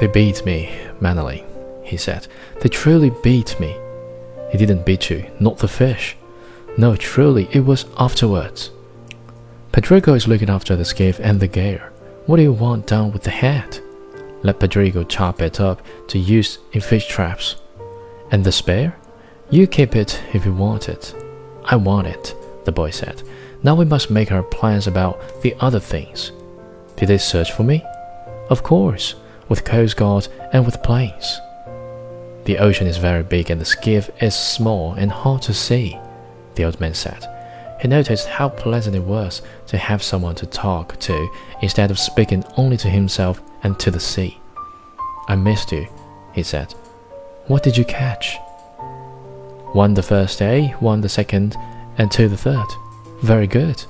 They beat me, Manolin, he said. They truly beat me. He didn't beat you, not the fish. No, truly, it was afterwards. Pedrico is looking after the skiff and the gear. What do you want done with the head? Let Pedrico chop it up to use in fish traps. And the spare? You keep it if you want it. I want it, the boy said. Now we must make our plans about the other things. Did they search for me? Of course, with Coast Guard and with planes. The ocean is very big and the skiff is small and hard to see, the old man said. He noticed how pleasant it was to have someone to talk to instead of speaking only to himself and to the sea. I missed you, he said. What did you catch? One the first day, one the second, and two the third. Very good.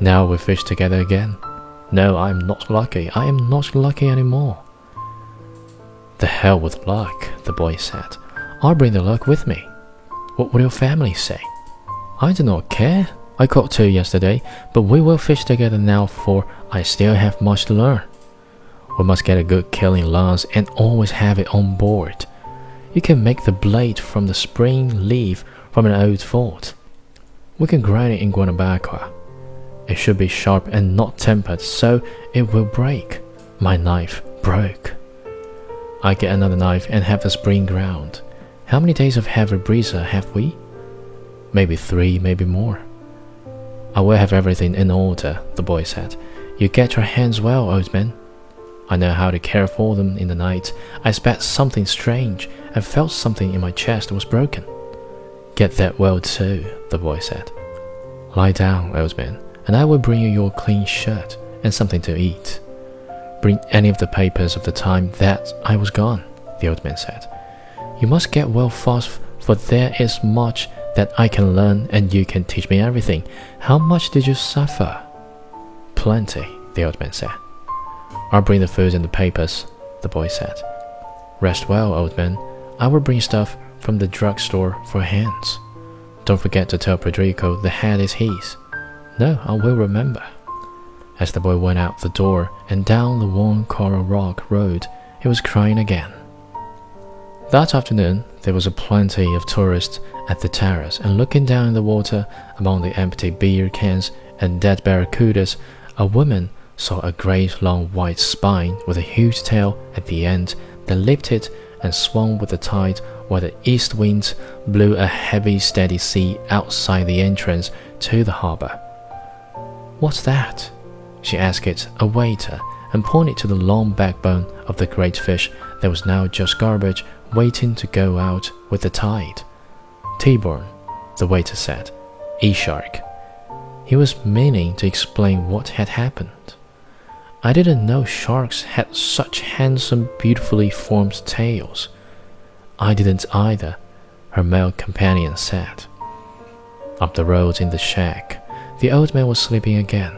Now we fish together again. No, I'm not lucky. I am not lucky anymore. The hell with luck, the boy said. I'll bring the luck with me. What will your family say? I do not care. I caught two yesterday, but we will fish together now, for I still have much to learn. We must get a good killing lance and always have it on board. You can make the blade from the spring leaf from an old Ford. We can grind it in Guanabacoa. It should be sharp and not tempered, so it will break. My knife broke. I get another knife and have the spring ground. How many days of heavy breezer have we? Maybe three, maybe more. I will have everything in order, the boy said. You get your hands well, old man. I know how to care for them in the night. I expect something strange and felt something in my chest was broken. Get that well too, the boy said. Lie down, old man, and I will bring you your clean shirt and something to eat. Bring any of the papers of the time that I was gone, the old man said. You must get well fast, for there is much that I can learn and you can teach me everything. How much did you suffer? Plenty, the old man said. I'll bring the food and the papers, the boy said. Rest well, old man. I will bring stuff from the drugstore for hands. Don't forget to tell Pedrico the hat is his. No, I will remember. As the boy went out the door and down the worn coral rock road, he was crying again. That afternoon, there was a plenty of tourists at the terrace, and looking down in the water among the empty beer cans and dead barracudas, a woman saw a great long white spine with a huge tail at the end that lifted and swung with the tide while the east wind blew a heavy steady sea outside the entrance to the harbor. What's that? She asked it, a waiter, and pointed to the long backbone of the great fish that was now just garbage waiting to go out with the tide. Tiburon, the waiter said. E-shark. He was meaning to explain what had happened. I didn't know sharks had such handsome, beautifully formed tails. I didn't either, her male companion said. Up the road in the shack, the old man was sleeping again.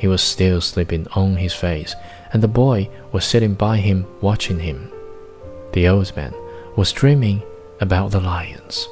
He was still sleeping on his face, and the boy was sitting by him watching him. The old man was dreaming about the lions.